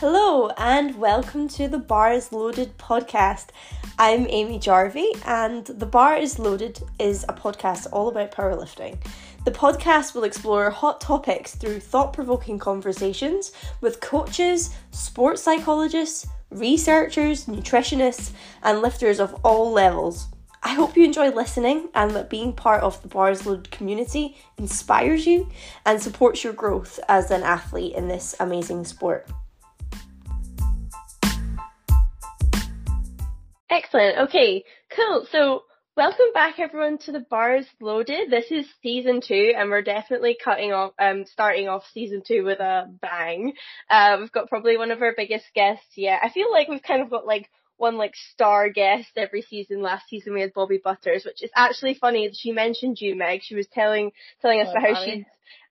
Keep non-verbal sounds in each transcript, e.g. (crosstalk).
Hello, and welcome to the Bar is Loaded podcast. I'm Aimee Jarvie, and The Bar is Loaded is a podcast all about powerlifting. The podcast will explore hot topics through thought provoking conversations with coaches, sports psychologists, researchers, nutritionists, and lifters of all levels. I hope you enjoy listening and that being part of the Bars Loaded community inspires you and supports your growth as an athlete in this amazing sport. Excellent. Okay, cool. So, welcome back everyone to the Bars Loaded. This is season two, and we're definitely cutting off, um, starting off season two with a bang. Uh, we've got probably one of our biggest guests yet. I feel like we've kind of got like one like star guest every season. Last season we had Bobby Butters, which is actually funny. She mentioned you, Meg. She was telling telling us oh, about how she's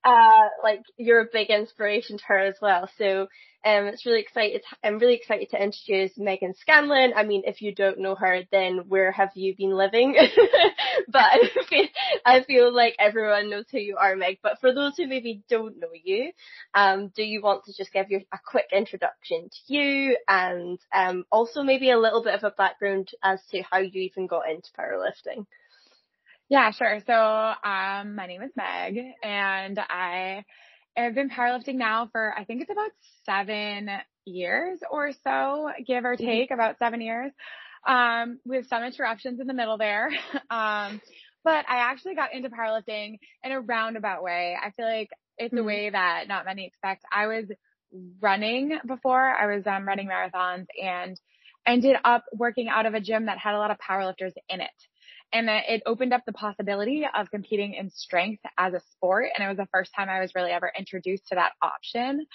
uh like you're a big inspiration to her as well. So um, it's really excited. I'm really excited to introduce Meghan Scanlon. I mean, if you don't know her, then where have you been living? (laughs) but I feel, I feel, like everyone knows who you are, Meg. But for those who maybe don't know you, um, do you want to just give a quick introduction to you and um, also maybe a little bit of a background as to how you even got into powerlifting? Yeah, sure. So, um, my name is Meg and I I've been powerlifting now for I think it's about seven years or so, give or mm-hmm. take, about seven years. Um, with some interruptions in the middle there. (laughs) um, but I actually got into powerlifting in a roundabout way. I feel like it's mm-hmm. a way that not many expect. I was running before. I was um, running marathons and ended up working out of a gym that had a lot of powerlifters in it and it opened up the possibility of competing in strength as a sport. And it was the first time I was really ever introduced to that option.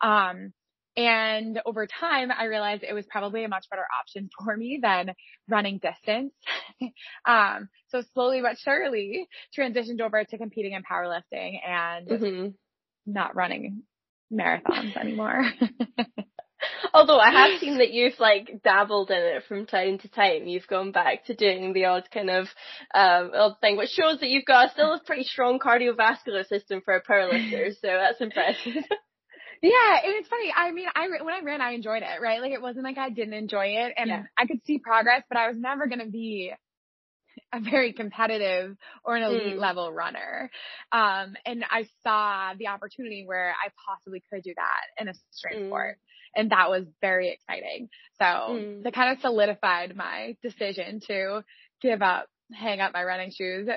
Um, and over time, I realized it was probably a much better option (laughs) for me than running distance. (laughs) um, so slowly but surely transitioned over to competing in powerlifting and mm-hmm. not running marathons anymore. (laughs) (laughs) Although I have seen that you've like dabbled in it from time to time. You've gone back to doing the odd kind of um odd thing, which shows that you've got still a pretty strong cardiovascular system for a powerlifter. So that's impressive. (laughs) Yeah, and it's funny. I mean, I when I ran, I enjoyed it, right? Like it wasn't like I didn't enjoy it, and yeah. I could see progress, but I was never gonna be a very competitive or an elite mm. level runner. Um, and I saw the opportunity where I possibly could do that in a strength mm. sport and that was very exciting. So mm. that kind of solidified my decision to give up, hang up my running shoes,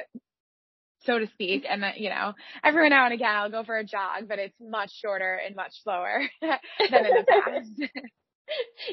so to speak. And then, you know, every now and again I'll go for a jog, but it's much shorter and much slower (laughs) than in the (laughs) past. (laughs)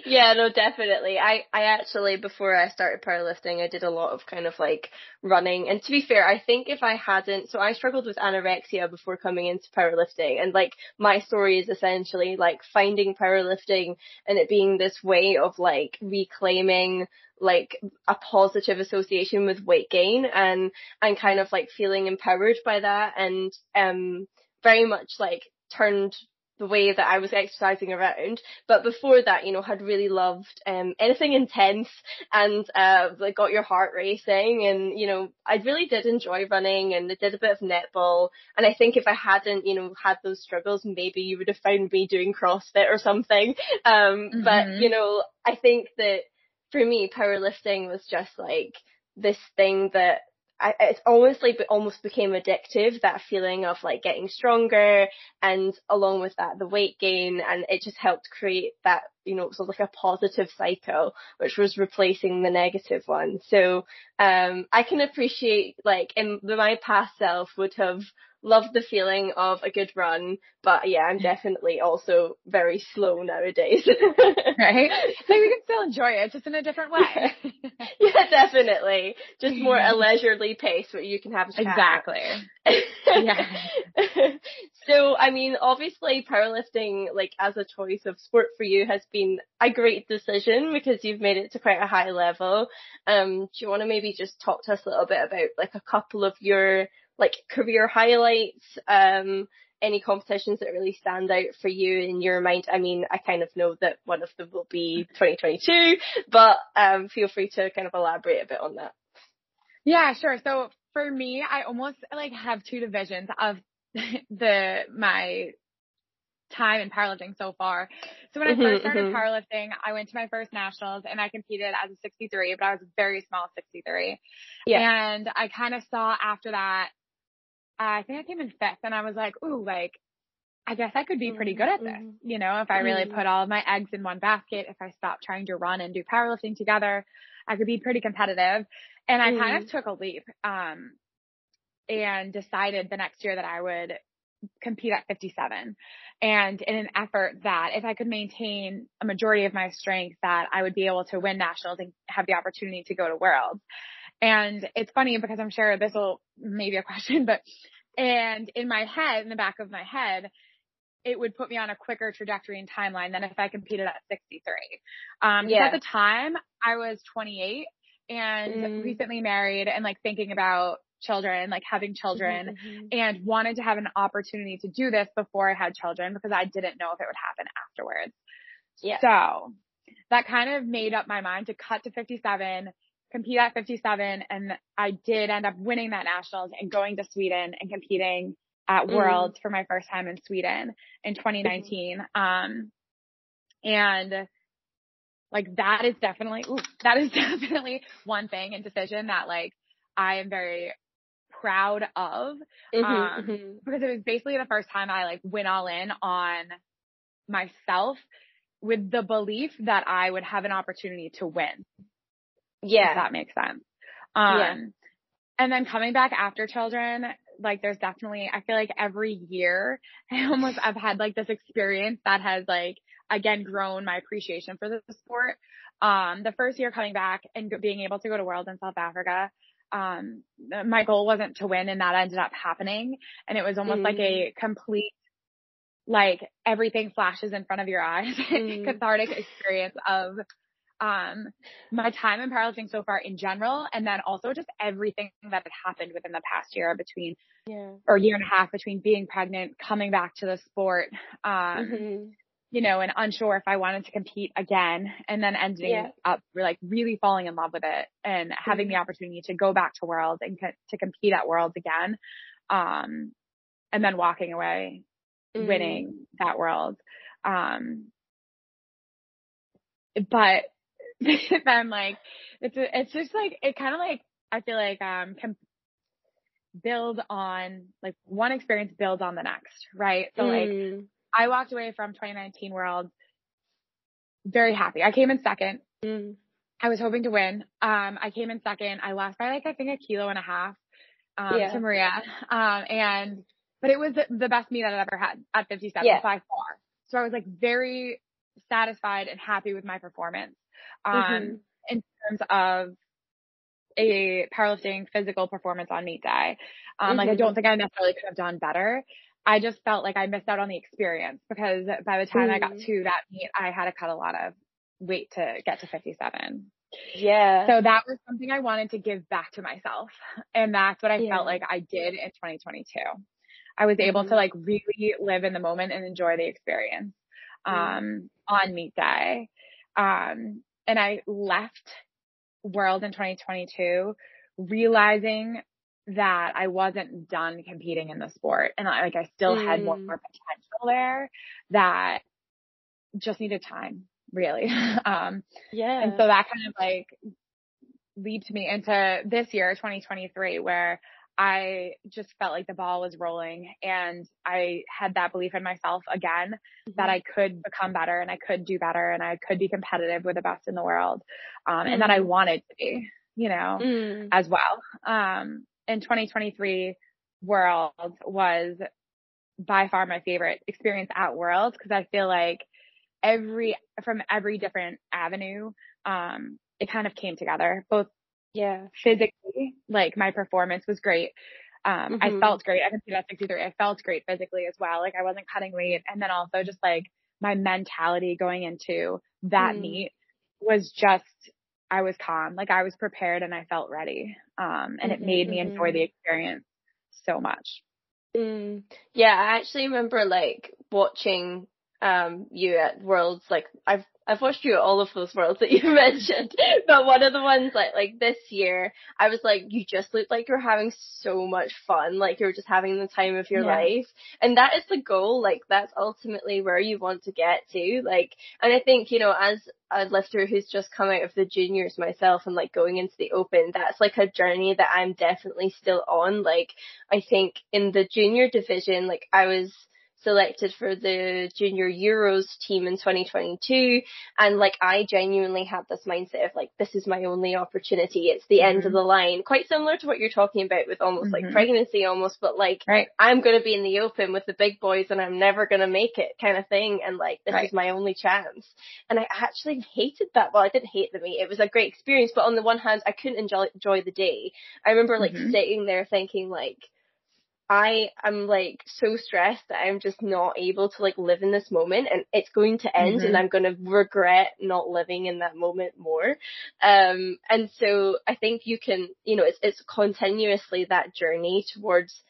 yeah, no, definitely. I, I actually, before I started powerlifting, I did a lot of kind of like running. And to be fair, I think if I hadn't, so I struggled with anorexia before coming into powerlifting. And like my story is essentially like finding powerlifting and it being this way of like reclaiming like a positive association with weight gain and, and kind of like feeling empowered by that and, um, very much like turned the way that I was exercising around. But before that, you know, had really loved um, anything intense and uh, like got your heart racing. And you know, I really did enjoy running and I did a bit of netball. And I think if I hadn't, you know, had those struggles, maybe you would have found me doing CrossFit or something. (laughs) Um, mm-hmm. But you know, I think that for me, powerlifting was just like this thing that I, it's almost like it almost became addictive that feeling of like getting stronger and along with that the weight gain and it just helped create that you know sort of like a positive cycle which was replacing the negative one. So um I can appreciate like in my past self would have love the feeling of a good run, but yeah, I'm definitely also very slow nowadays. (laughs) right? So we can still enjoy it, just in a different way. (laughs) yeah, definitely. Just more a (laughs) leisurely pace where you can have a chat. Exactly. yeah. so, I mean, obviously powerlifting, like as a choice of sport for you has been a great decision because you've made it to quite a high level. Um, do you want to maybe just talk to us a little bit about like a couple of your like career highlights, um, any competitions that really stand out for you in your mind? I mean, I kind of know that one of them will be 2022, but um, feel free to kind of elaborate a bit on that. Yeah, sure. So for me, I almost like have two divisions of (laughs) the my time in powerlifting so far. So when I first started mm-hmm. powerlifting, I went to my first nationals and I competed as a 63, but I was a very small 63. Yeah. And I kind of saw after that, I think I came in fifth and I was like, ooh, like, I guess I could be pretty good at this, mm-hmm. you know, if I really mm-hmm. put all of my eggs in one basket, if I stopped trying to run and do powerlifting together, I could be pretty competitive. And I kind of took a leap, um, and decided the next year that I would compete at 57 and in an effort that if I could maintain a majority of my strength that I would be able to win nationals and have the opportunity to go to worlds. And it's funny because I'm sure this will maybe a question, but and in my head, in the back of my head, it would put me on a quicker trajectory and timeline than if I competed at 63. Um, yeah. at the time I was 28 and mm. recently married and like thinking about children, like having children mm-hmm. and wanted to have an opportunity to do this before I had children because I didn't know if it would happen afterwards. Yeah. So that kind of made up my mind to cut to 57, compete at 57. And I did end up winning that nationals and going to Sweden and competing at mm. Worlds for my first time in Sweden in 2019. Mm-hmm. Um, and like that is definitely, ooh, that is (laughs) definitely one thing and decision that like I am very proud of mm-hmm, um, mm-hmm. because it was basically the first time I like went all in on myself with the belief that I would have an opportunity to win. Yeah. that makes sense. Um, yeah. and then coming back after children, like there's definitely, I feel like every year (laughs) I almost, I've had like this experience that has like, again, grown my appreciation for the sport. Um, the first year coming back and being able to go to World in South Africa, um, my goal wasn't to win and that ended up happening. And it was almost mm. like a mm. complete, like everything flashes in front of your eyes, (laughs) mm. cathartic experience of, um, my time in powerlifting so far in general. And then also just everything that had happened within the past year between, yeah. or year and a half between being pregnant, coming back to the sport, um, mm-hmm you know, and unsure if I wanted to compete again and then ending yeah. up like really falling in love with it and having the mm-hmm. opportunity to go back to worlds and co- to compete at worlds again. Um, and then walking away mm. winning that world. Um, but (laughs) then like, it's, a, it's just like, it kind of like, I feel like, um, can build on like one experience builds on the next, right? So mm. like, I walked away from 2019 World very happy. I came in second. Mm. I was hoping to win. Um, I came in second. I lost by like I think a kilo and a half um, yeah. to Maria. Um, and but it was the, the best meet that I'd ever had at 57 yeah. by far. So I was like very satisfied and happy with my performance. Um, mm-hmm. in terms of a powerlifting physical performance on meet day. Um, mm-hmm. like I mm-hmm. don't think I necessarily could have done better. I just felt like I missed out on the experience because by the time mm. I got mm. to that meet, I had to cut a lot of weight to get to 57. Yeah. So that was something I wanted to give back to myself. And that's what I yeah. felt like I did in 2022. I was able mm-hmm. to like really live in the moment and enjoy the experience, um, mm. on meet day. Um, and I left world in 2022 realizing that I wasn't done competing in the sport and I, like I still mm. had more, more potential there that just needed time really. (laughs) um, yeah. And so that kind of like leads me into this year, 2023, where I just felt like the ball was rolling and I had that belief in myself again mm-hmm. that I could become better and I could do better and I could be competitive with the best in the world. Um, mm-hmm. and that I mm. wanted to be, you know, mm. as well. Um, in 2023 World was by far my favorite experience at World because I feel like every from every different avenue um it kind of came together both yeah physically like my performance was great um mm-hmm. I felt great I can see that 63 I felt great physically as well like I wasn't cutting weight and then also just like my mentality going into that mm. meet was just I was calm. Like I was prepared and I felt ready. Um, and mm-hmm, it made me mm-hmm. enjoy the experience so much. Mm. Yeah, I actually remember like watching um you at Worlds. Like I've I've watched through all of those worlds that you (laughs) mentioned, but one of the ones like like this year, I was like, you just looked like you're having so much fun, like you're just having the time of your yeah. life, and that is the goal. Like that's ultimately where you want to get to. Like, and I think you know, as a lifter who's just come out of the juniors myself and like going into the open, that's like a journey that I'm definitely still on. Like, I think in the junior division, like I was selected for the junior Euros team in 2022. And like, I genuinely had this mindset of like, this is my only opportunity. It's the mm-hmm. end of mm-hmm. the line. Quite similar to what you're talking about with almost mm-hmm. like pregnancy almost, but like, right. I'm going to be in the open with the big boys and I'm never going to make it kind of thing. And like, this right. is my only chance. And I actually hated that. Well, I didn't hate the meet. It was a great experience, but on the one hand, I couldn't enjoy, enjoy the day. I remember like mm-hmm. sitting there thinking like, I am like so stressed that I'm just not able to like live in this moment and it's going to end mm-hmm. and I'm going to regret not living in that moment more. Um, and so I think you can, you know, it's, it's continuously that journey towards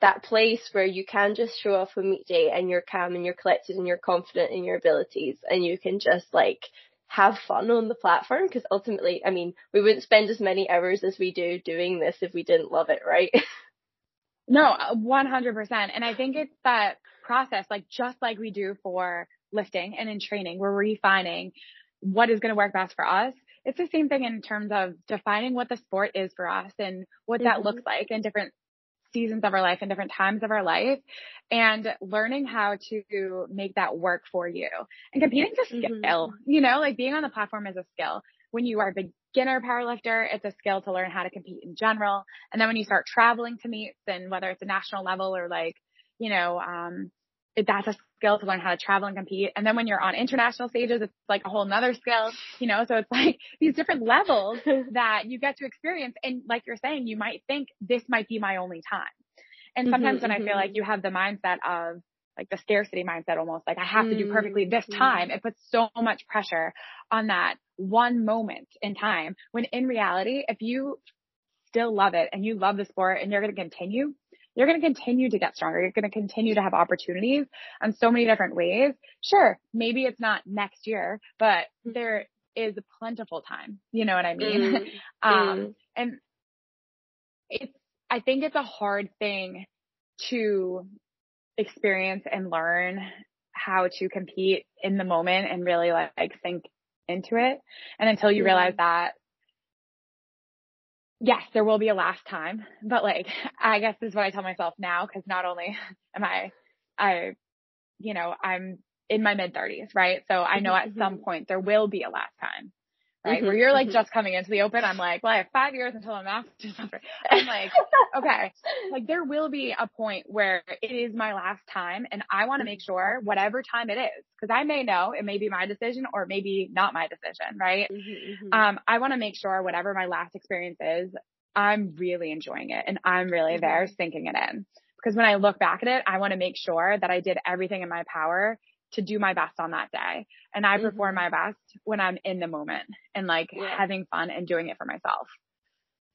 that place where you can just show off a meet day and you're calm and you're collected and you're confident in your abilities and you can just like have fun on the platform because ultimately, I mean, we wouldn't spend as many hours as we do doing this if we didn't love it, right? (laughs) No, 100%. And I think it's that process, like just like we do for lifting and in training, we're refining what is going to work best for us. It's the same thing in terms of defining what the sport is for us and what mm-hmm. that looks like in different seasons of our life and different times of our life and learning how to make that work for you. And competing is a skill, mm-hmm. you know, like being on the platform is a skill. When you are beginner powerlifter, it's a skill to learn how to compete in general. And then when you start traveling to meets and whether it's a national level or like, you know, um, it, that's a skill to learn how to travel and compete. And then when you're on international stages, it's like a whole nother skill, you know, so it's (laughs) like these different levels (laughs) that you get to experience. And like you're saying, you might think this might be my only time. And mm-hmm, sometimes mm-hmm, when mm-hmm. I feel like mm-hmm. you have the mindset of like the scarcity mindset almost like I have to do perfectly this mm-hmm. time. It puts so much pressure on that one moment in time when in reality, if you still love it and you love the sport and you're going to continue, you're going to continue to get stronger. You're going to continue to have opportunities on so many different ways. Sure, maybe it's not next year, but there is plentiful time. You know what I mean? Mm. (laughs) um, mm. and it's, I think it's a hard thing to experience and learn how to compete in the moment and really like, like think into it. And until you realize that, yes, there will be a last time, but like, (laughs) I guess this is what I tell myself now, cause not only (laughs) am I, I, you know, I'm in my mid thirties, right? So I know at some mm-hmm. point there will be a last time right? Mm-hmm, Where you're like mm-hmm. just coming into the open. I'm like, well, I have five years until I'm master's. I'm like, (laughs) okay, like there will be a point where it is my last time and I want to make sure whatever time it is, because I may know it may be my decision or maybe not my decision, right? Mm-hmm, mm-hmm. um, I want to make sure whatever my last experience is, I'm really enjoying it and I'm really mm-hmm. there sinking it in. Because when I look back at it, I want to make sure that I did everything in my power to do my best on that day. And I mm-hmm. perform my best when I'm in the moment and like yeah. having fun and doing it for myself.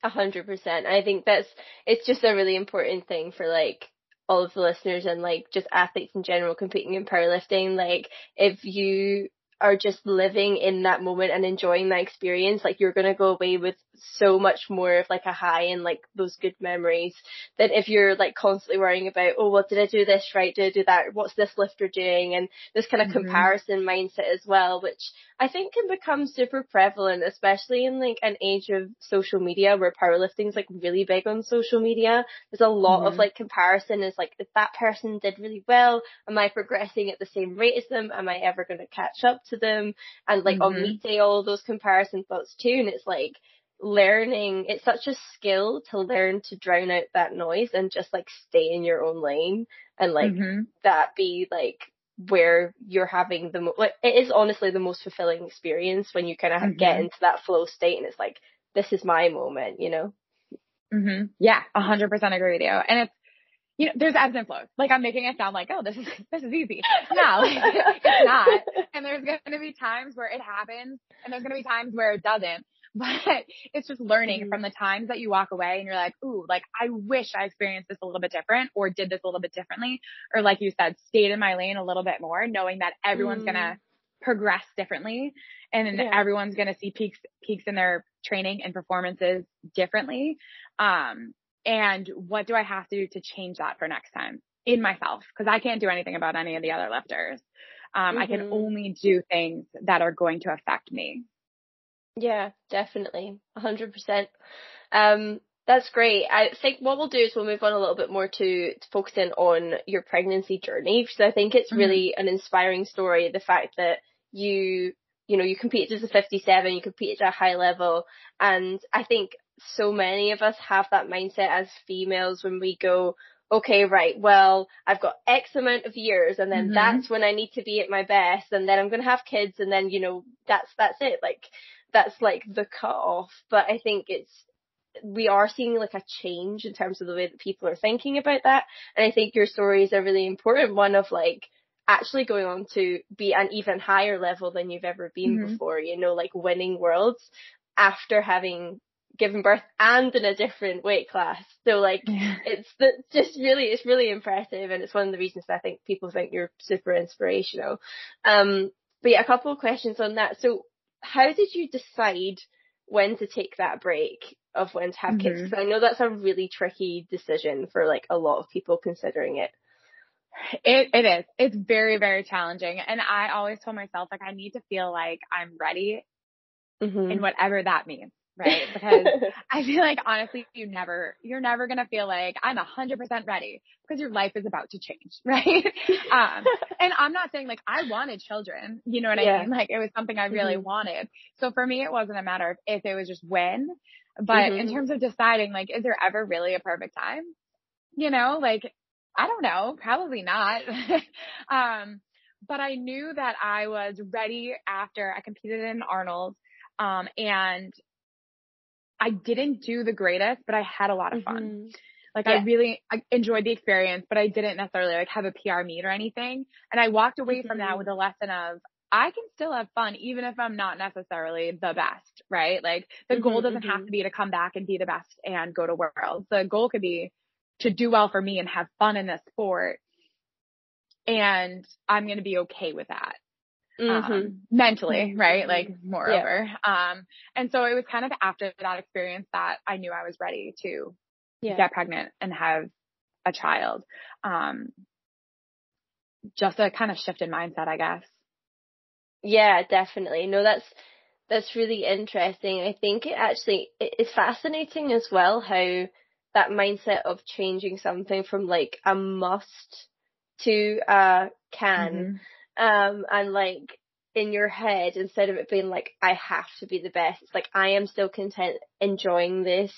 A hundred percent. I think that's, it's just a really important thing for like all of the listeners and like just athletes in general competing in powerlifting. Like if you are just living in that moment and enjoying that experience, like you're gonna go away with so much more of like a high and like those good memories than if you're like constantly worrying about, oh, what did I do this right? Did I do that? What's this lifter doing? And this kind of mm-hmm. comparison mindset as well, which I think can become super prevalent, especially in like an age of social media where powerlifting is like really big on social media. There's a lot mm-hmm. of like comparison is like, if that person did really well, am I progressing at the same rate as them? Am I ever going to catch up to them? And like mm-hmm. on meet day, all those comparison thoughts too. And it's like, learning it's such a skill to learn to drown out that noise and just like stay in your own lane and like mm-hmm. that be like where you're having the mo- like it is honestly the most fulfilling experience when you kind of mm-hmm. get into that flow state and it's like this is my moment you know mhm yeah a hundred percent agree with you and it's you know, there's ebbs and flows. Like I'm making it sound like, oh, this is (laughs) this is easy. No, (laughs) it's not. And there's going to be times where it happens, and there's going to be times where it doesn't. (laughs) but it's just learning mm-hmm. from the times that you walk away and you're like, ooh, like I wish I experienced this a little bit different or did this a little bit differently. Or like you said, stayed in my lane a little bit more, knowing that everyone's mm-hmm. going to progress differently and yeah. everyone's going to see peaks, peaks in their training and performances differently. Um, and what do I have to do to change that for next time in myself? Cause I can't do anything about any of the other lifters. Um, mm-hmm. I can mm-hmm. only do things that are going to affect me. Yeah, definitely. A hundred percent. Um, that's great. I think what we'll do is we'll move on a little bit more to, to focusing on your pregnancy journey because I think it's mm-hmm. really an inspiring story. The fact that you, you know, you competed as a 57, you competed at a high level, and I think so many of us have that mindset as females when we go, okay, right, well, I've got X amount of years and then mm-hmm. that's when I need to be at my best and then I'm going to have kids and then, you know, that's, that's it. Like, that's like the cut off. But I think it's, we are seeing like a change in terms of the way that people are thinking about that. And I think your story is a really important one of like actually going on to be an even higher level than you've ever been mm-hmm. before, you know, like winning worlds after having given birth and in a different weight class. So like yeah. it's the, just really it's really impressive and it's one of the reasons I think people think you're super inspirational. Um but yeah, a couple of questions on that. So how did you decide when to take that break of when to have mm-hmm. kids? Because I know that's a really tricky decision for like a lot of people considering it. It it is. It's very very challenging, and I always told myself like I need to feel like I'm ready, mm-hmm. in whatever that means right? Because (laughs) I feel like honestly, you never, you're never going to feel like I'm a hundred percent ready because your life is about to change, (laughs) right? um, (laughs) and I'm not saying like I wanted children, you know what yeah. I mean? Like it was something I really mm-hmm. wanted. So for me, it wasn't a matter of if, it was just when. But mm-hmm. in terms of deciding, like, is there ever really a perfect time? You know, like, I don't know, probably not. um, but I knew that I was ready after I competed in Arnold. Um, and I didn't do the greatest, but I had a lot of fun. Mm-hmm. Like yeah. I really I enjoyed the experience, but I didn't necessarily like have a PR meet or anything. And I walked away mm-hmm. from that mm-hmm. with a lesson of I can still have fun even if I'm not necessarily the best, right? Like the mm-hmm, goal doesn't have mm-hmm. to be to come back and be the best and go to worlds. The goal could be to do well for me and have fun in this sport. And I'm going to be okay with that mm-hmm. um, mentally, mm-hmm. right? Like moreover. Yeah. Um, and so it was kind of after that experience that I knew I was ready to yeah. get pregnant and have a child. Um, just a kind of shift in mindset, I guess. Yeah, definitely. No, that's, that's really interesting. I think it actually, it's fascinating as well how that mindset of changing something from like a must to a can. Mm-hmm um, and like in your head, instead of it being like, I have to be the best, it's like, I am still content enjoying this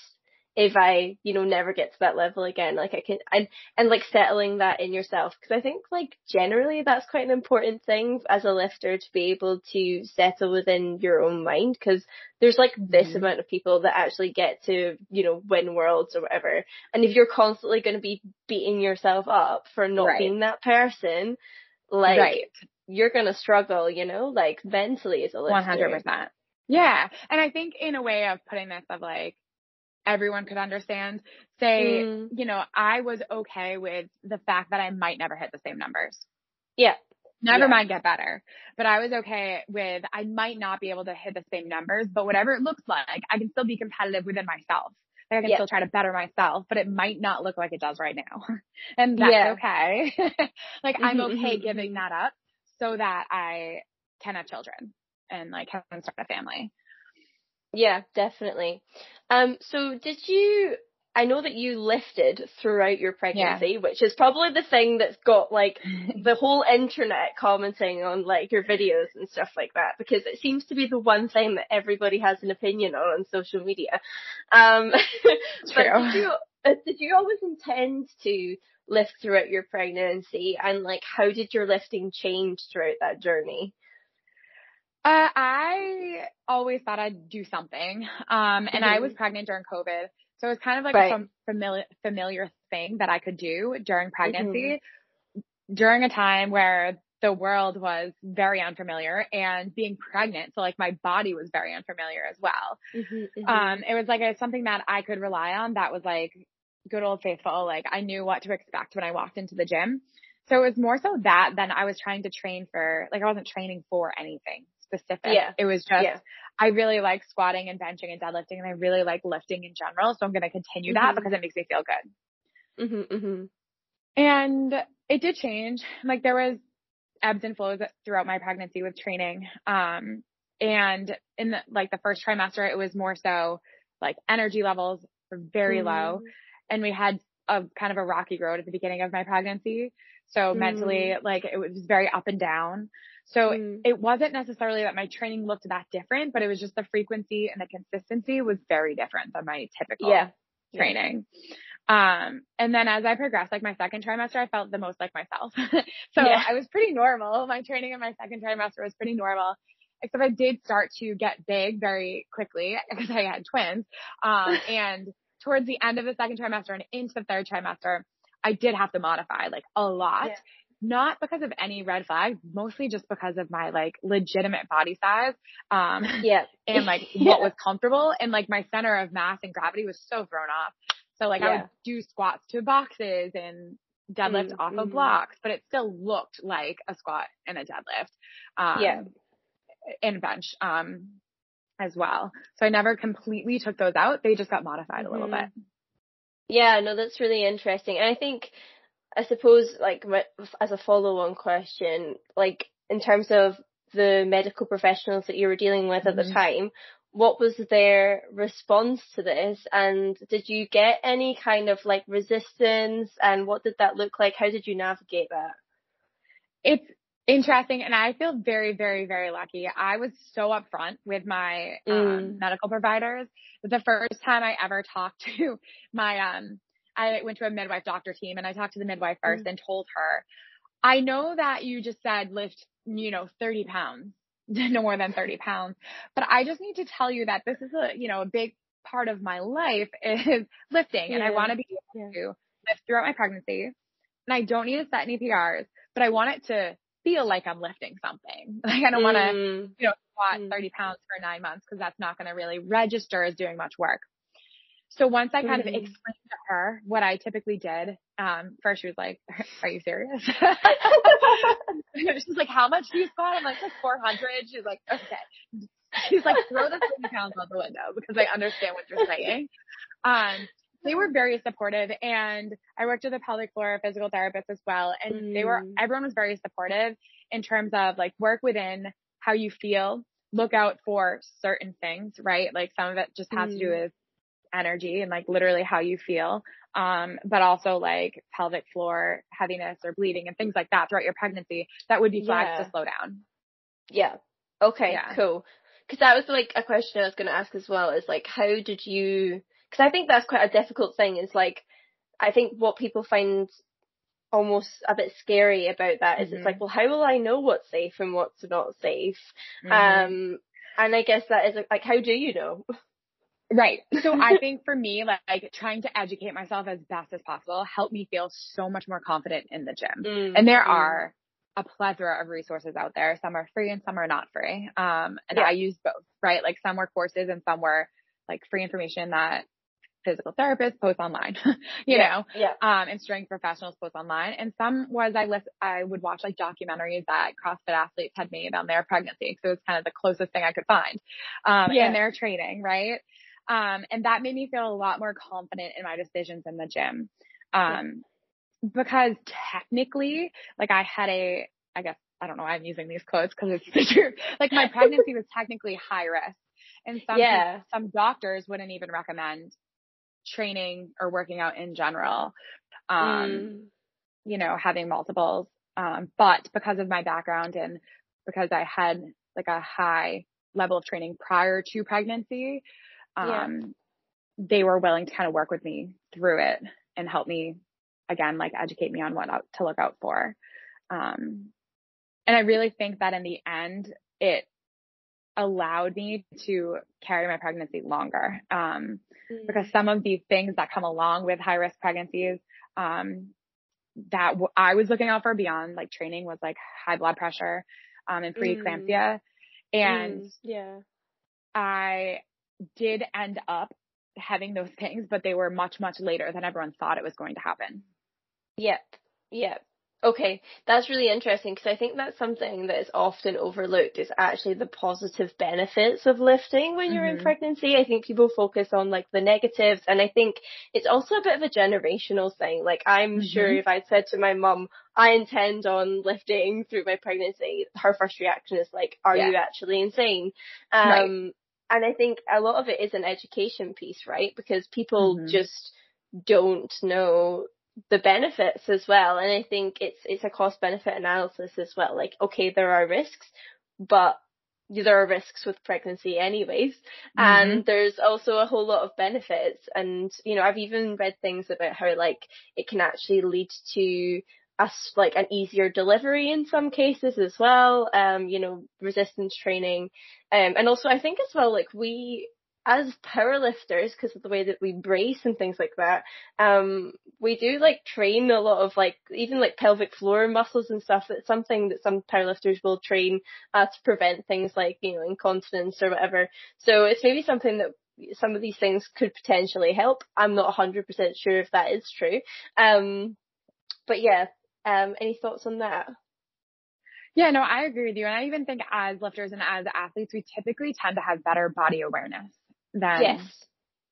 if I, you know, never get to that level again. Like I can, and, and like settling that in yourself. Cause I think like generally that's quite an important thing as a lifter to be able to settle within your own mind. Cause there's like this mm-hmm. amount of people that actually get to, you know, win worlds or whatever. And if you're constantly going to be beating yourself up for not right. being that person, like right. you're gonna struggle, you know, like mentally as a listener. One hundred percent. Yeah, and I think in a way of putting this of like everyone could understand. Say, mm. you know, I was okay with the fact that I might never hit the same numbers. Yeah. Never yeah. mind get better. But I was okay with I might not be able to hit the same numbers, but whatever it looks like, I can still be competitive within myself. Like I can still try to better myself, but it might not look like it does right now. (laughs) and that's yeah. okay. (laughs) like mm-hmm, I'm okay mm-hmm, giving mm-hmm. that up so that I can have children and like can start a family. Yeah, definitely. Um, so did you I know that you lifted throughout your pregnancy, yeah. which is probably the thing that's got like (laughs) the whole internet commenting on like your videos and stuff like that because it seems to be the one thing that everybody has an opinion on on social media. Um, (laughs) but did you, uh, did you always intend to lift throughout your pregnancy and like how did your lifting change throughout that journey? Uh, I always thought I'd do something. Um, and mm-hmm. I was pregnant during COVID. So it was kind of like right. a familiar, familiar thing that I could do during pregnancy mm-hmm. during a time where the world was very unfamiliar and being pregnant. So like my body was very unfamiliar as well. Mm-hmm, mm-hmm. Um, it was like a, something that I could rely on that was like good old faithful. Like I knew what to expect when I walked into the gym. So it was more so that than I was trying to train for, like I wasn't training for anything specific. Yeah. It was just, Yeah. I really like squatting and benching and deadlifting and I really like lifting in general. So I'm going to continue that Mhm. because it makes me feel good. Mhm. Mhm. And it did change. Like there was ebbs and flows throughout my pregnancy with training. Um, and in the, like the first trimester, it was more so like energy levels were very low and we had a kind of a rocky road at the beginning of my pregnancy. So mentally, like it was very up and down. So Mm. it wasn't necessarily that my training looked that different, but it was just the frequency and the consistency was very different than my typical Yeah. Yeah. training. Um, and then as I progressed, like my second trimester, I felt the most like myself. (laughs) so Yeah. I was pretty normal. My training in my second trimester was pretty normal. Except I did start to get big very quickly (laughs) because I had twins. Um, (laughs) and towards the end of the second trimester and into the third trimester, I did have to modify like a lot. Yeah. Not because of any red flags, mostly just because of my like legitimate body size. Um, Yeah. (laughs) (laughs) and like Yeah. what (laughs) was comfortable and like my center of mass and gravity was so thrown off. So like I would do squats to boxes and deadlift Mm, off of mhm. blocks, but it still looked like a squat and a deadlift. Um, Yeah. and bench, um, as well. So I never completely took those out. They just got modified a little bit. Yeah, no, that's really interesting. And I think, I suppose, like, as a follow-on question, like, in terms of the medical professionals that you were dealing with at the Mhm. time, what was their response to this? And did you get any kind of, like, resistance? And what did that look like? How did you navigate that? It's interesting and I feel very, very, very lucky. I was so upfront with my um, Mm. medical providers. The first time I ever talked (laughs) to my, um, I went to a midwife doctor team and I talked to the midwife first and told her, I know that you just said lift, you know, 30 pounds, (laughs) no more than 30 pounds, but I just need to tell you that this is a, you know, a big part of my life (laughs) is lifting and I want to be able to lift throughout my pregnancy and I don't need to set any PRs, but I want it to feel like I'm lifting something. (laughs) Like I don't want to, Mm. you know, squat Mm. 30 pounds for nine months because that's not going to really register as doing much work. So once I kind Mhm. of explained to her what I typically did, um, first she was like, (laughs) are you serious? (laughs) She's like, how much do you squat? I'm like, like 400. She's like, okay. She's like, throw the 30 pounds out the window because I understand what you're saying. Um, they were very supportive and I worked with a pelvic floor physical therapist as well. And they were, Mm. everyone was very supportive in terms of like work within how you feel, look out for certain things, right? Like some of it just has to do Mm. with energy and like literally how you feel. Um, but also like pelvic floor heaviness or bleeding and things like that throughout your pregnancy that would be flags Yeah. to slow down. Yeah. Okay, Yeah. cool. Because that was like a question I was going to ask as well is like, how did you, because I think that's quite a difficult thing is like, I think what people find almost a bit scary about that is Mhm. it's like, well, how will I know what's safe and what's not safe? Mhm. Um, and I guess that is like, how do you know? Right. (laughs) So I think for me, like, like trying to educate myself as best as possible helped me feel so much more confident in the gym. And there Mm. are a plethora of resources out there. Some are free and some are not free. Um, and Yeah. I use both, right? Like some were courses and some were like free information that physical therapists post online, (laughs) you yeah, know, Yeah. um, and strength professionals post online. And some was I list, I would watch like documentaries that CrossFit athletes had made on their pregnancy. So it's kind of the closest thing I could find, um, Yeah. in their training, right? Um, and that made me feel a lot more confident in my decisions in the gym. Um, because technically, like I had a, I guess, I don't know why I'm using these quotes because it's (laughs) the truth. Like my pregnancy was technically high risk. And some, Yeah. some doctors wouldn't even recommend training or working out in general. Um, Mm. you know, having multiples. Um, but because of my background and because I had like a high level of training prior to pregnancy, Yeah. um, they were willing to kind of work with me through it and help me again, like educate me on what to look out for. Um, and I really think that in the end, it allowed me to carry my pregnancy longer. Um, because some of these things that come along with high risk pregnancies, um, that w- I was looking out for beyond like training was like high blood pressure, um, and preeclampsia. And Mm. yeah. I did end up having those things, but they were much, much later than everyone thought it was going to happen. Yep. Yep. Okay, that's really interesting because I think that's something that is often overlooked is actually the positive benefits of lifting when you're in hmm pregnancy. I think people focus on like the negatives and I think it's also a bit of a generational thing. Like I'm sure hmm if I'd said to my mum, I intend on lifting through my pregnancy, her first reaction is like, are Yeah. you actually insane? Right. And I think a lot of it is an education piece, right? Because people hmm just don't know the benefits as well. And I think it's it's a cost benefit analysis as well. Like, okay, there are risks, but there are risks with pregnancy anyways. hmm And there's also a whole lot of benefits. And, you know, I've even read things about how like it can actually lead to us like an easier delivery in some cases as well. Um, you know, resistance training. Um, and also I think as well, like we, as powerlifters, because of the way that we brace and things like that, um, we do like train a lot of like even like pelvic floor muscles and stuff. It's something that some powerlifters will train uh, to prevent things like you know incontinence or whatever. So it's maybe something that some of these things could potentially help. I'm not 100% sure if that is true. Um, but yeah, um, any thoughts on that? Yeah, no, I agree with you. And I even think as lifters and as athletes, we typically tend to have better body awareness Yes. than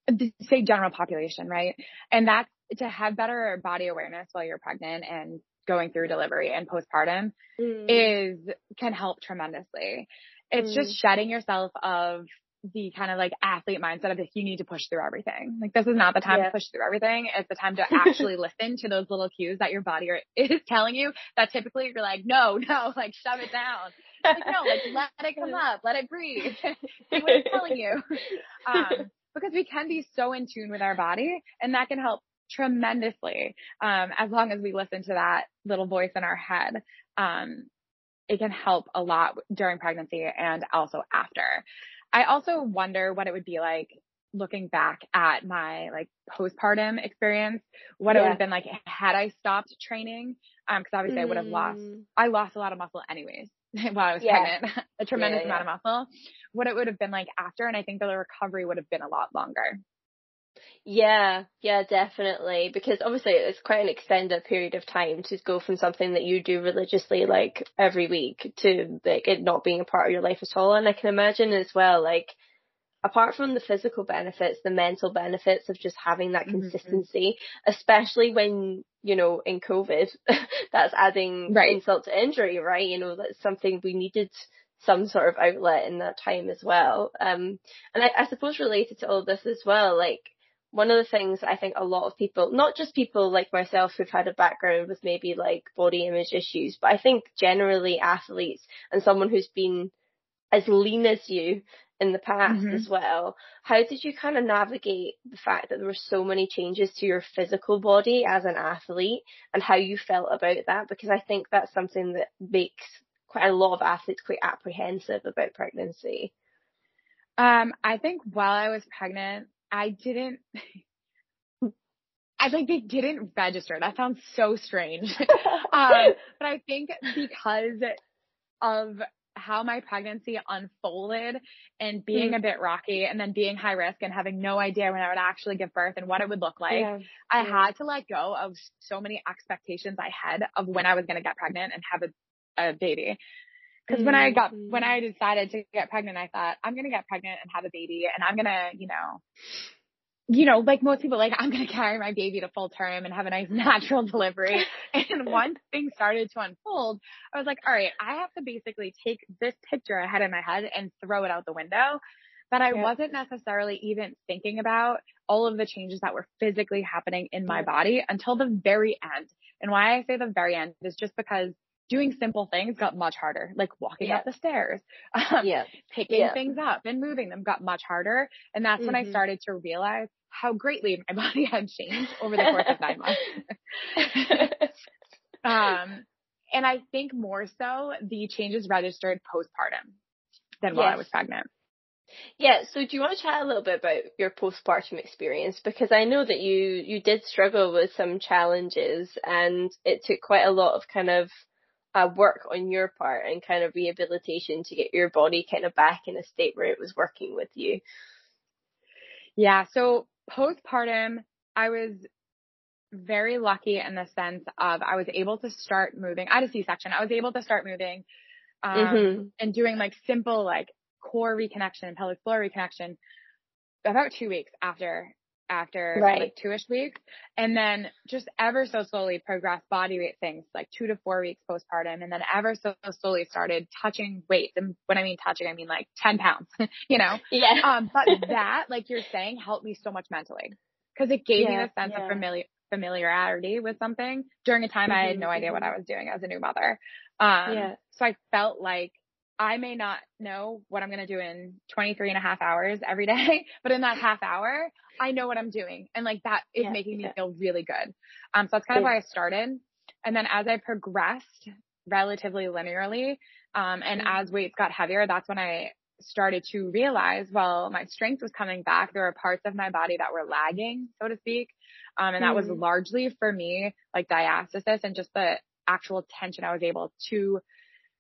the say general population, right? And that's to have better body awareness while you're pregnant and going through delivery and postpartum Mm, is can help tremendously. It's just mm, shedding yourself of the kind of like athlete mindset of if you need to push through everything. Like this is not the time yeah. to push through everything. It's the time to (laughs) actually listen to those little cues that your body are, (laughs) is telling you that typically you're like, no, no, (laughs) like shove it down. Like no, like let it come up, let it breathe. See what it's telling you. Um, because we can be so in tune with our body and that can help tremendously. Um, as long as we listen to that little voice in our head. Um, it can help a lot during pregnancy and also after. I also wonder what it would be like looking back at my like postpartum experience, what it would have been like had I stopped training. Um, cause obviously I would have lost, Mm, I lost a lot of muscle anyways (laughs) while I was yeah. pregnant, (laughs) a tremendous Yeah, amount yeah. of muscle, what it would have been like after. And I think the recovery would have been a lot longer. Yeah, yeah, definitely. Because obviously it's quite an extended period of time to go from something that you do religiously like every week to like it not being a part of your life at all. And I can imagine as well, like apart from the physical benefits, the mental benefits of just having that hmm consistency, especially when, you know, in COVID, (laughs) that's adding Right. insult to injury, right? You know, that's something we needed some sort of outlet in that time as well. Um, and I, I suppose related to all this as well, like one of the things I think a lot of people, not just people like myself who've had a background with maybe like body image issues, but I think generally athletes and someone who's been as lean as you in the past hmm as well. How did you kind of navigate the fact that there were so many changes to your physical body as an athlete and how you felt about that? Because I think that's something that makes quite a lot of athletes quite apprehensive about pregnancy. Um, I think while I was pregnant, I didn't, I think they didn't register. That sounds so strange. (laughs) um, but I think because of how my pregnancy unfolded and being Mm, a bit rocky and then being high risk and having no idea when I would actually give birth and what it would look like, yeah, I yeah, had to let go of so many expectations I had of when I was going to get pregnant and have a, a baby. Cause when I got, when mm, I decided to get pregnant, I thought, I'm going to get pregnant and have a baby and I'm going to, you know, you know, like most people, like I'm going to carry my baby to full term and have a nice (laughs) natural delivery. (laughs) And once things started to unfold, I was like, all right, I have to basically take this picture I had in my head and throw it out the window. But I yeah, wasn't necessarily even thinking about all of the changes that were physically happening in my body until the very end. And why I say the very end is just because doing simple things got much harder, like walking yeah, up the stairs, (laughs) um, yeah, picking yeah. things up and moving them got much harder. And that's when I Mhm. started to realize how greatly my (laughs) body had changed over the course of nine months. (laughs) Um, and I think more so the changes registered postpartum than while I was pregnant. Yeah, so do you want to chat a little bit about your postpartum experience? Because I know that you, you did struggle with some challenges and it took quite a lot of kind of uh, work on your part and kind of rehabilitation to get your body kind of back in a state where it was working with you. Yeah. So postpartum, I was very lucky in the sense of I was able to start moving. I had a C-section. I was able to start moving um, mm-hmm. and doing like simple like core reconnection and pelvic floor reconnection about two weeks after after right. like two-ish weeks and then just ever so slowly progress body weight things like two to four weeks postpartum and then ever so slowly started touching weights and when I mean touching I mean like 10 pounds (laughs) you know yeah um but (laughs) that like you're saying helped me so much mentally because it gave yeah, me the sense yeah. of familiar familiarity with something during a time mm-hmm, I had no mm-hmm. idea what mm-hmm. I was doing as a new mother. Um, yeah. so I felt like I may not know what I'm going to do in 23 and a half hours every day, (laughs) but in that half hour, I know what I'm doing. And like that is yeah, making me feel really good. Um, so that's kind of why I started. And then as I progressed relatively linearly, um, and mm-hmm. as weights got heavier, that's when I started to realize, well, my strength was coming back. There were parts of my body that were lagging, so to speak. Um, and that mm. was mm-hmm. largely for me, like diastasis and just the actual tension I was able to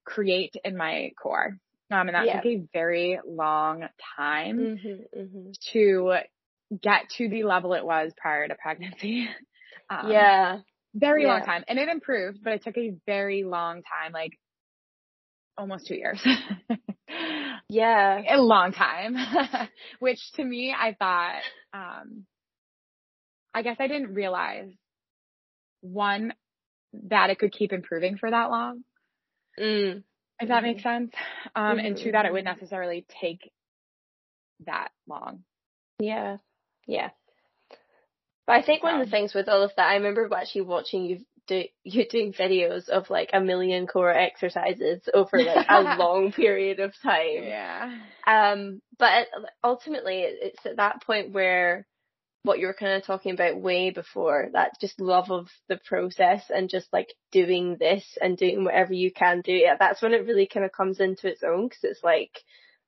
create in my core. Um, and that yeah. took a very long time mm-hmm, mm-hmm. to get to the level it was prior to pregnancy. (laughs) Um, yeah. Very yeah. long time. And it improved, but it took a very long time, like almost two years. (laughs) yeah. A long time. (laughs) Which to me, I thought, um, I guess I didn't realize one, that it could keep improving for that long. Mm. If that makes sense. Um, mm-hmm. and to that it would necessarily take that long. Yeah. Yeah. But I think so. one of the things with all of that, I remember actually watching you do (laughs) you doing videos of like a million core exercises over like a (laughs) long period of time. Yeah. Um, but ultimately, it's at that point where what you were kind of talking about way before, that just love of the process and just like doing this and doing whatever you can do. Yeah, that's when it really kind of comes into its own because it's like,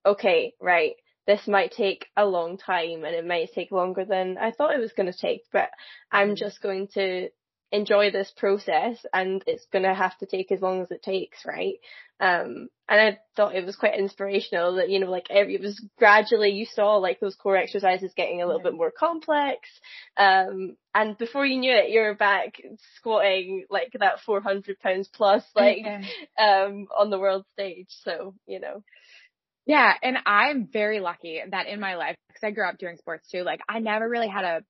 okay, right, this might take a long time and it might take longer than I thought it was going to take, but I'm mm-hmm. just going to enjoy this process and it's going to have to take as long as it takes, right? Um, and I thought it was quite inspirational that, you know, like every, it was gradually you saw like those core exercises getting a little bit more complex. Um, and before you knew it, you're back squatting like that 400 pounds plus, (laughs) like, um, on the world stage. So, you know. Yeah, and I'm very lucky that in my life, because I grew up doing sports too, like I never really had a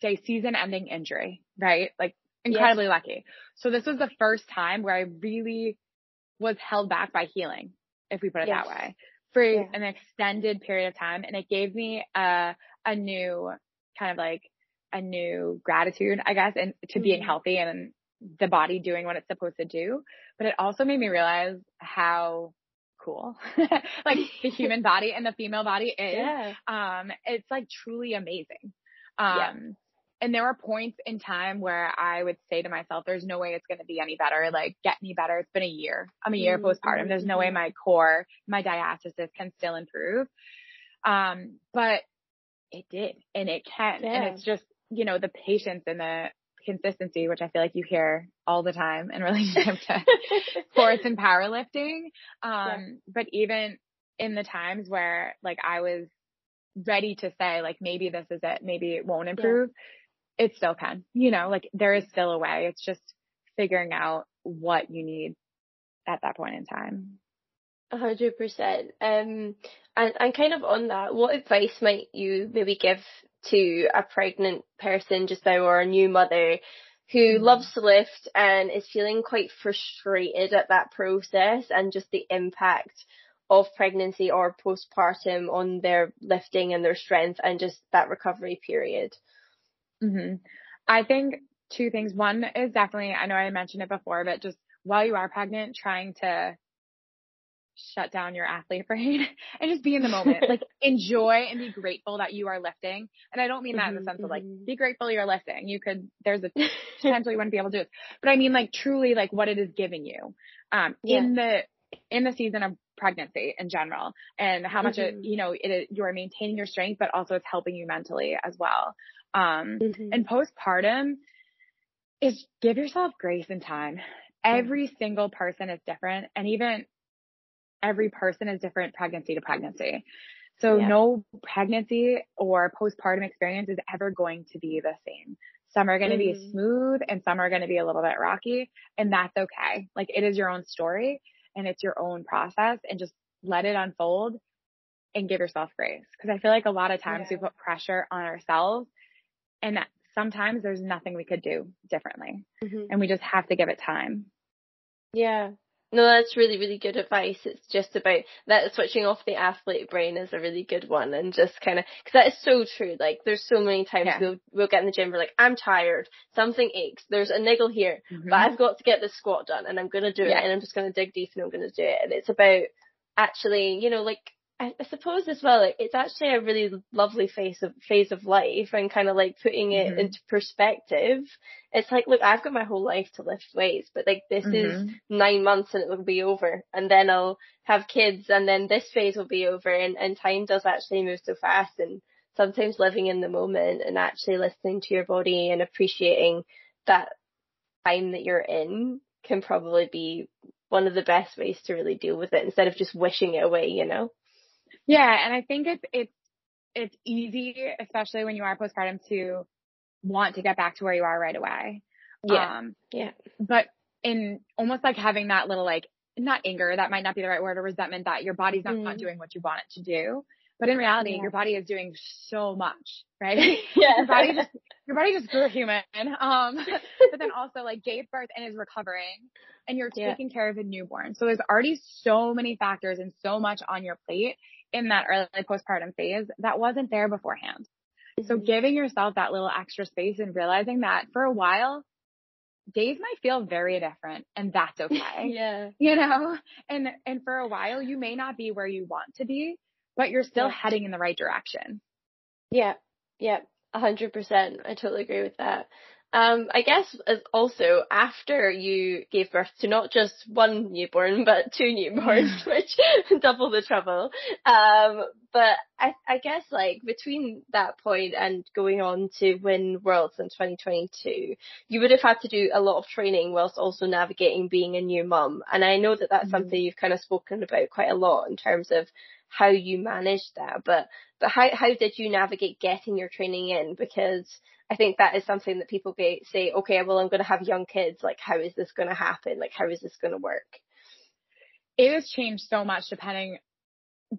say season ending injury, right? Like incredibly yes. lucky. So this was the first time where I really was held back by healing, if we put it yes. that way, for yeah. an extended period of time. And it gave me a, a new kind of like a new gratitude, I guess, and to mm-hmm. being healthy and the body doing what it's supposed to do. But it also made me realize how cool (laughs) like (laughs) the human body and the female body is. Yeah. Um, it's like truly amazing. Um, yeah and there were points in time where I would say to myself, there's no way it's going to be any better. Like get any better. It's been a year. I'm a year mm-hmm. postpartum. There's no way mm-hmm. my core, my diastasis can still improve. Um, but it did and it can. Yeah. And it's just, you know, the patience and the consistency, which I feel like you hear all the time in (laughs) relationship to (laughs) sports and powerlifting. Um, yeah. but even in the times where like I was ready to say like maybe this is it, maybe it won't improve. Yeah it still can, you know, like there is still a way. It's just figuring out what you need at that point in time. A hundred percent. Um, and, and kind of on that, what advice might you maybe give to a pregnant person just now or a new mother who mm-hmm. loves to lift and is feeling quite frustrated at that process and just the impact of pregnancy or postpartum on their lifting and their strength and just that recovery period? Mm-hmm. I think two things. One is definitely, I know I mentioned it before, but just while you are pregnant, trying to shut down your athlete (laughs) brain and just be in the moment. like (laughs) enjoy and be grateful that you are lifting. And I don't mean that in the mm-hmm, sense of like, mm-hmm. be grateful you're lifting. You could, there's a (laughs) potential you wouldn't be able to do it. But I mean like truly like what it is giving you, um, yeah. in the, in the season of pregnancy in general and how much mm-hmm. it, you know, it, you are maintaining your strength, but also it's helping you mentally as well. Um, mm-hmm. and postpartum is give yourself grace and time. Every single person is different and even every person is different pregnancy to pregnancy. So yeah. no pregnancy or postpartum experience is ever going to be the same. Some are going to Mm-hmm. be smooth and some are going to be a little bit rocky and that's okay. Like it is your own story and it's your own process and just let it unfold and give yourself grace. Cause I feel like a lot of times we put pressure on ourselves and sometimes there's nothing we could do differently Mhm. and we just have to give it time. Yeah. No, that's really, really good advice. It's just about that switching off the athlete brain is a really good one and just kind of, cause that is so true. Like there's so many times Yeah. we'll, we'll get in the gym, we're like, I'm tired, something aches, there's a niggle here, Mhm. but I've got to get this squat done and I'm going to do it and I'm just going to dig deep and I'm going to do it. And it's about actually, you know, like, I, I suppose as well, it's actually a really lovely phase of, phase of life and kind of like putting it Mhm. into perspective. It's like, look, I've got my whole life to lift weights, but like this is Mhm. nine months and it will be over and then I'll have kids and then this phase will be over and, and time does actually move so fast and sometimes living in the moment and actually listening to your body and appreciating that time that you're in can probably be one of the best ways to really deal with it instead of just wishing it away, you know? Yeah, and I think it's it's it's easy, especially when you are postpartum, to want to get back to where you are right away. Yeah. Um, Yeah. but in almost like having that little like not anger, that might not be the right word, or resentment that your body's not, not Mhm. doing what you want it to do. But in reality, Yeah. your body is doing so much, right? yeah. (laughs) (laughs) your body just your body just grew a human. Um, (laughs) but then also like gave birth and is recovering and you're Yeah. taking care of a newborn. So there's already so many factors and so much on your plate in that early postpartum phase that wasn't there beforehand. So Mhm. giving yourself that little extra space and realizing that for a while, days might feel very different and that's (laughs) okay. yeah. You know, and, and for a while you may not be where you want to be, but you're still Yeah. heading in the right direction. Yeah, yeah, a hundred percent. I totally agree with that. Um, I guess as also after you gave birth to not just one newborn (laughs) but two newborns, which (laughs) double the trouble. Um, but I, I guess like between that point and going on to win worlds in 2022, you would have had to do a lot of training whilst also navigating being a new mum. And I know that that's Mhm. something you've kind of spoken about quite a lot in terms of how you managed that. But but how how did you navigate getting your training in? Because I think that is something that people get, say, okay, well, I'm going to have young kids. Like, how is this going to happen? Like, how is this going to work? It has changed so much depending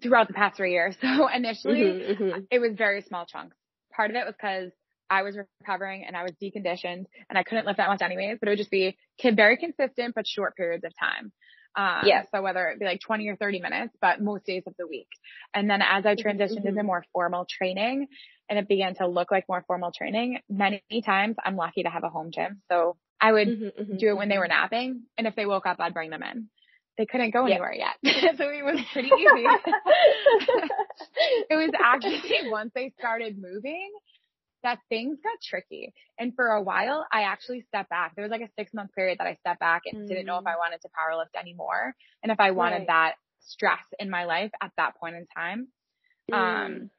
throughout the past three years. (laughs) So initially Mhm, mhm. it was very small chunks. Part of it was because I was recovering and I was deconditioned and I couldn't lift that much anyways, but it would just be very consistent but short periods of time. Um, Yeah. So whether it be like 20 or 30 minutes, but most days of the week. And then as I transitioned into mhm. more formal training and it began to look like more formal training, many times I'm lucky to have a home gym. So I would Mhm, mhm, do it when they mhm. were napping. And if they woke up, I'd bring them in. They couldn't go Yeah. anywhere yet. (laughs) so it was pretty easy. (laughs) it was (laughs) actually once they started moving that things got tricky. And for a while, I actually stepped back. There was like a six month period that I stepped back and didn't know if I wanted to powerlift anymore and if I wanted Right. that stress in my life at that point in time. Mm. Um,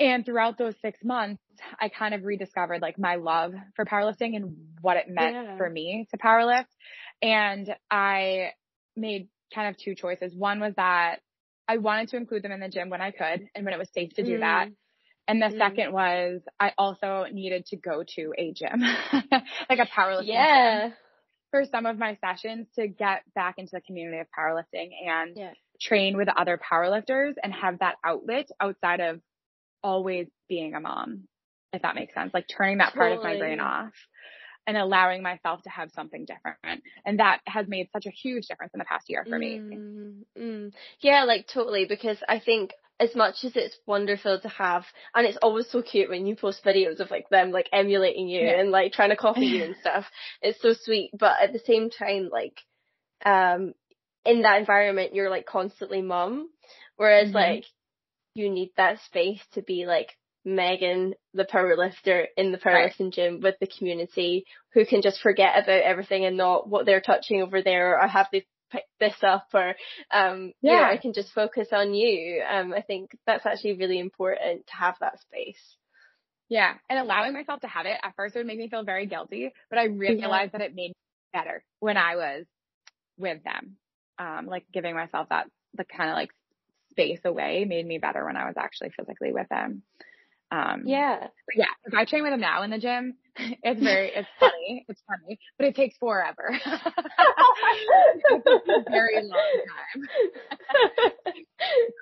and throughout those six months, I kind of rediscovered like my love for powerlifting and what it meant Yeah. for me to powerlift. And I made kind of two choices. One was that I wanted to include them in the gym when I could and when it was safe to do that. And the Mm. second was I also needed to go to a gym, (laughs) like a powerlifting gym yeah. for some of my sessions to get back into the community of powerlifting and Yeah. train with other powerlifters and have that outlet outside of always being a mom, if that makes sense. Like turning that part of my brain off and allowing myself to have something different. And that has made such a huge difference in the past year for me. Mm, mm. Yeah, like totally, because I think as much as it's wonderful to have, and it's always so cute when you post videos of like them like emulating you Yeah. and like trying to copy you and (laughs) stuff. It's so sweet, but at the same time, like, um, in that environment, you're like constantly mum, whereas Mhm. like you need that space to be like Meghan, the powerlifter in the Right. powerlifting gym with the community who can just forget about everything and not what they're touching over there or have they picked this up or um you know, Yeah. I can just focus on you. Um I think that's actually really important to have that space. Yeah. And allowing myself to have it at first it would make me feel very guilty, but I realized that it made me better when I was with them. Um, like giving myself that, the kind of like space away made me better when I was actually physically with them. Um, yeah. yeah, if I train with him now in the gym, (laughs) it's very, it's (laughs) funny, it's funny, but it takes forever. (laughs) it's a very long time.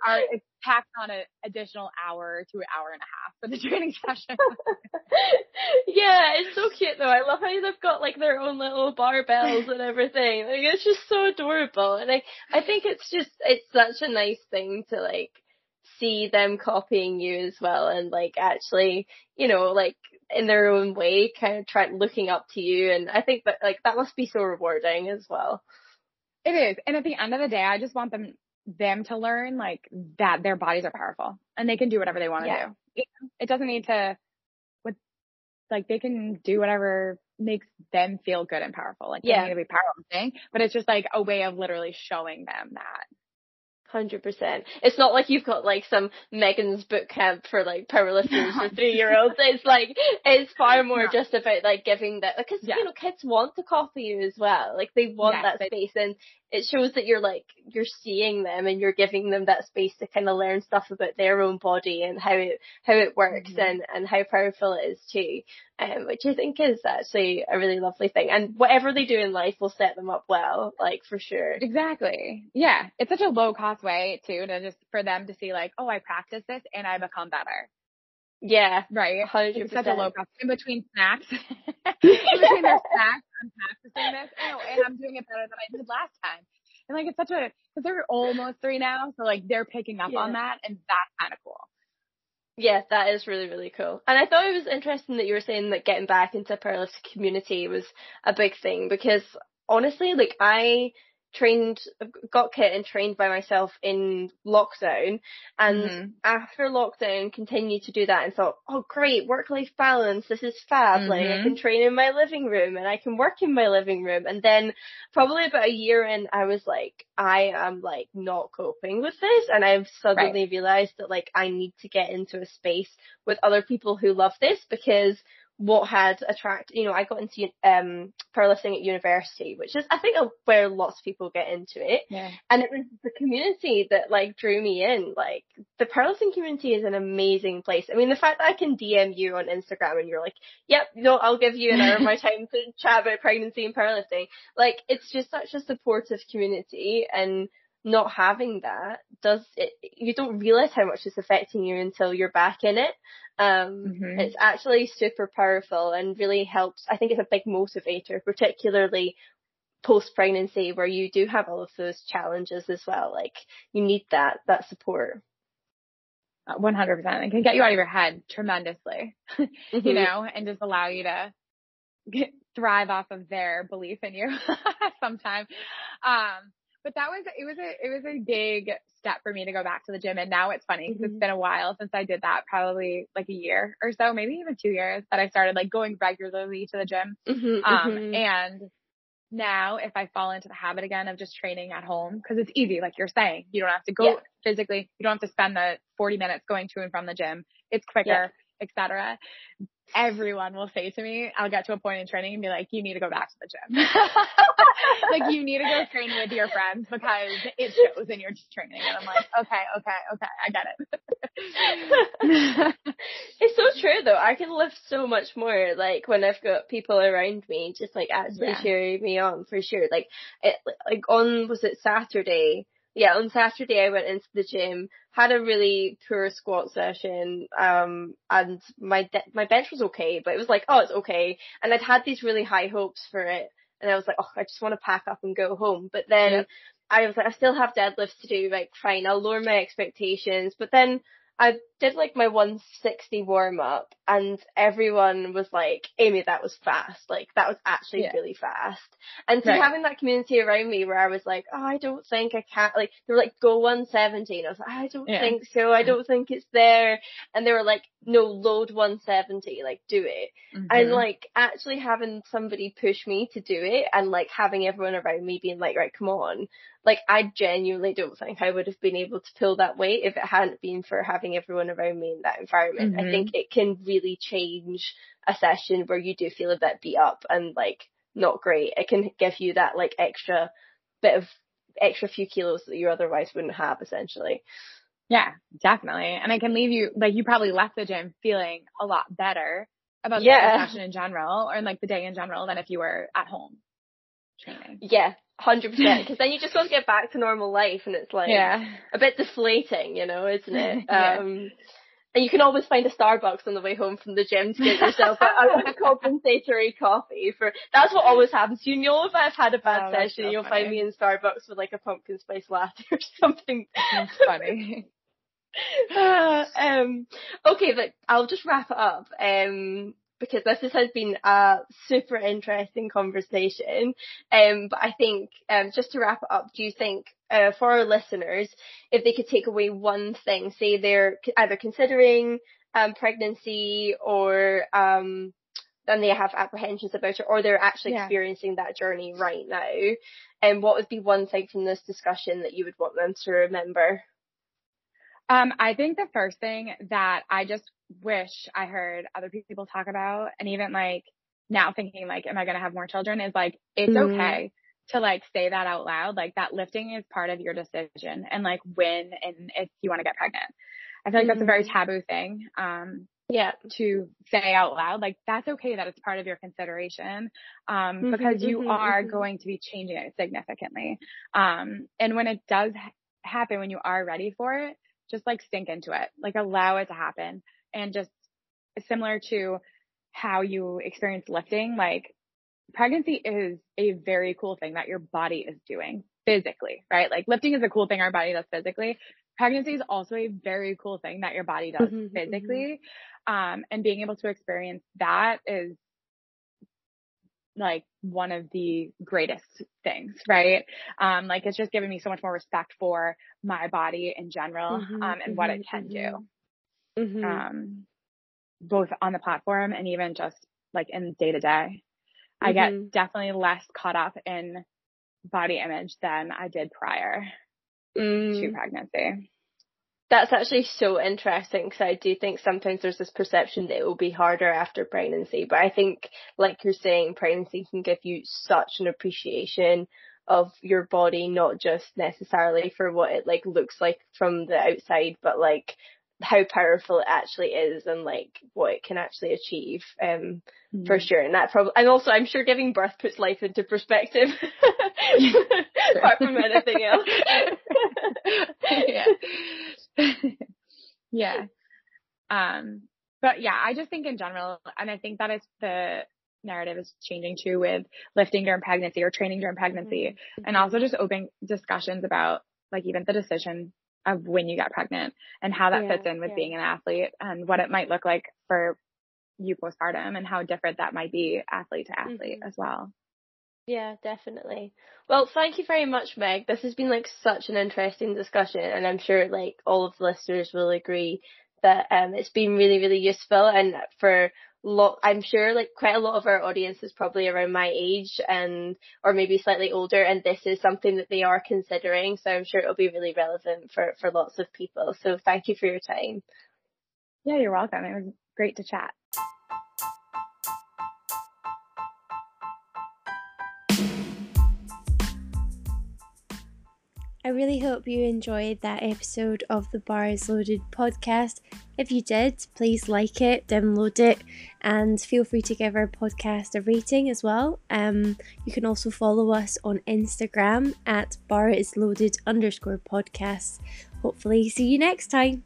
Our, it's packed on an additional hour to an hour and a half for the training session. yeah, it's so cute though. I love how they've got like their own little barbells and everything. Like it's just so adorable. And I, I think it's just, it's such a nice thing to like, see them copying you as well and like actually, you know, like in their own way kind of trying looking up to you and I think that like that must be so rewarding as well. It is. And at the end of the day, I just want them them to learn like that their bodies are powerful and they can do whatever they want to yeah. do. It, doesn't need to with like they can do whatever makes them feel good and powerful. Like yeah. they need to be powerful thing, but it's just like a way of literally showing them that. Hundred percent. It's not like you've got like some Meghan's boot camp for like powerlifters for three year olds. It's like it's far more no. just about like giving that because yeah. you know kids want to copy you as well. Like they want yes, that space, and it shows that you're like you're seeing them and you're giving them that space to kind of learn stuff about their own body and how it how it works mm-hmm. and and how powerful it is too um, which I think is actually a really lovely thing. And whatever they do in life will set them up well like for sure. Exactly. Yeah. It's such a low cost way too to just for them to see like oh I practice this and I become better yeah right 100%. it's such a low cost in between snacks (laughs) in (laughs) between their snacks I'm practicing this. Oh, and I'm doing it better than I did last time. And like, it's such a, cause they're almost three now. So like they're picking up yeah. on that and that's kind of cool. Yeah, that is really, really cool. And I thought it was interesting that you were saying that getting back into a powerlifting community was a big thing because honestly, like I trained, got kit and trained by myself in lockdown and mm-hmm. after lockdown continued to do that and thought, oh great, work-life balance, this is fab, mm-hmm. like I can mm-hmm. train in my living room and I can work in my living room and then probably about a year in I was like, I am like not coping with this and I've suddenly right. realized that like I need to get into a space with other people who love this because what had attracted, you know, I got into um, powerlifting at university, which is, I think, where lots of people get into it. Yeah. And it was the community that like drew me in. Like the powerlifting community is an amazing place. I mean, the fact that I can DM you on Instagram and you're like, yep, no, I'll give you an hour of my (laughs) time to chat about pregnancy and powerlifting. Like it's just such a supportive community and not having that does it, you don't realize how much it's affecting you until you're back in it. Um, mm-hmm. it's actually super powerful and really helps. I think it's a big motivator, particularly post pregnancy where you do have all of those challenges as well. Like you need that, that support. 100%. It can get you out of your head tremendously, (laughs) mm-hmm. you know, and just allow you to get, thrive off of their belief in you (laughs) sometimes. Um, but that was it was a it was a big step for me to go back to the gym and now it's funny because mm-hmm. it's been a while since I did that probably like a year or so maybe even two years that I started like going regularly to the gym mm-hmm, um mm-hmm. and now if I fall into the habit again of just training at home because it's easy like you're saying you don't have to go yeah. physically you don't have to spend the 40 minutes going to and from the gym it's quicker yeah. etc everyone will say to me, I'll get to a point in training and be like, you need to go back to the gym. (laughs) like you need to go train with your friends because it shows in your training. And I'm like, okay, okay, okay, I get it. (laughs) it's so true though. I can lift so much more like when I've got people around me just like actually yeah. cheering me on for sure. Like it, like on, was it Saturday? Yeah, on Saturday I went into the gym, had a really poor squat session, um, and my de- my bench was okay, but it was like, oh, it's okay, and I'd had these really high hopes for it, and I was like, oh, I just want to pack up and go home, but then yeah. I was like, I still have deadlifts to do, like, fine, I'll lower my expectations, but then I did like my 160 warm up and everyone was like, Aimee, that was fast. Like that was actually yeah. really fast. And so right. having that community around me where I was like, oh, I don't think I can like, they were like, go 170. And I was like, I don't yeah. think so. I don't think it's there. And they were like, no, load 170, like do it. Mm-hmm. And like actually having somebody push me to do it and like having everyone around me being like, right, come on. Like I genuinely don't think I would have been able to pull that weight if it hadn't been for having everyone around me in that environment. Mm-hmm. I think it can really change a session where you do feel a bit beat up and like not great. It can give you that like extra bit of extra few kilos that you otherwise wouldn't have essentially. Yeah, definitely. And I can leave you, like, you probably left the gym feeling a lot better about Yeah. the session in general or like the day in general than if you were at home training. Yeah, hundred percent. Because then you just want to get back to normal life, and it's like Yeah. a bit deflating, you know, isn't it? (laughs) Yeah. Um, and you can always find a Starbucks on the way home from the gym to get yourself a, a compensatory coffee for. That's what always happens. You know, if I've had a bad Oh, session, so you'll funny. find me in Starbucks with like a pumpkin spice latte or (laughs) something. That's funny. Uh, (laughs) um, okay, but I'll just wrap it up. Um, because this has been a super interesting conversation. Um, but I think, um, just to wrap it up, do you think, uh, for our listeners, if they could take away one thing, say they're either considering, um, pregnancy or, um, then they have apprehensions about it or they're actually Yeah. experiencing that journey right now, and what would be one thing from this discussion that you would want them to remember? Um, I think the first thing that I just wish I heard other people talk about, and even like now thinking like, am I going to have more children? Is like, it's Mhm. okay to like say that out loud. Like that lifting is part of your decision and like when and if you want to get pregnant. I feel like that's a very Mhm. taboo thing. Um, Yeah. to say out loud, like that's okay that it's part of your consideration, um, Mhm, because you mhm, are mhm. going to be changing it significantly. Um, and when it does happen, when you are ready for it, just like sink into it, like allow it to happen and just similar to how you experience lifting, like pregnancy is a very cool thing that your body is doing physically, right? Like lifting is a cool thing our body does physically. Pregnancy is also a very cool thing that your body does Mhm, mhm. physically. Um, and being able to experience that is like one of the greatest things, right? Um, like it's just given me so much more respect for my body in general, Mhm, um, and what it mhm, can do, Mhm. um, both on the platform and even just like in day to day. I get definitely less caught up in body image than I did prior to Mm. pregnancy. That's actually so interesting because I do think sometimes there's this perception that it will be harder after pregnancy, but I think, like you're saying, pregnancy can give you such an appreciation of your body, not just necessarily for what it like looks like from the outside, but like how powerful it actually is and like what it can actually achieve. Um, for sure. And that probably, and also I'm sure giving birth puts life into perspective, (laughs) apart from anything else. (laughs) yeah. (laughs) yeah. Um, but yeah, I just think in general, and I think that is the narrative is changing too with lifting during pregnancy or training during pregnancy and also just open discussions about like even the decision of when you got pregnant and how that Yeah, fits in with yeah. being an athlete and what it might look like for you postpartum and how different that might be athlete to athlete Mhm. as well. Yeah, definitely. Well, thank you very much, Meg. This has been like such an interesting discussion, and I'm sure like all of the listeners will agree that um it's been really, really useful. And for lot, I'm sure like quite a lot of our audience is probably around my age and or maybe slightly older, and this is something that they are considering. So I'm sure it'll be really relevant for for lots of people. So thank you for your time. Yeah, you're welcome. It was great to chat. I really hope you enjoyed that episode of the Bar is Loaded podcast. If you did, please like it, download it, and feel free to give our podcast a rating as well. Um, you can also follow us on Instagram at bar is loaded underscore podcast. Hopefully, see you next time.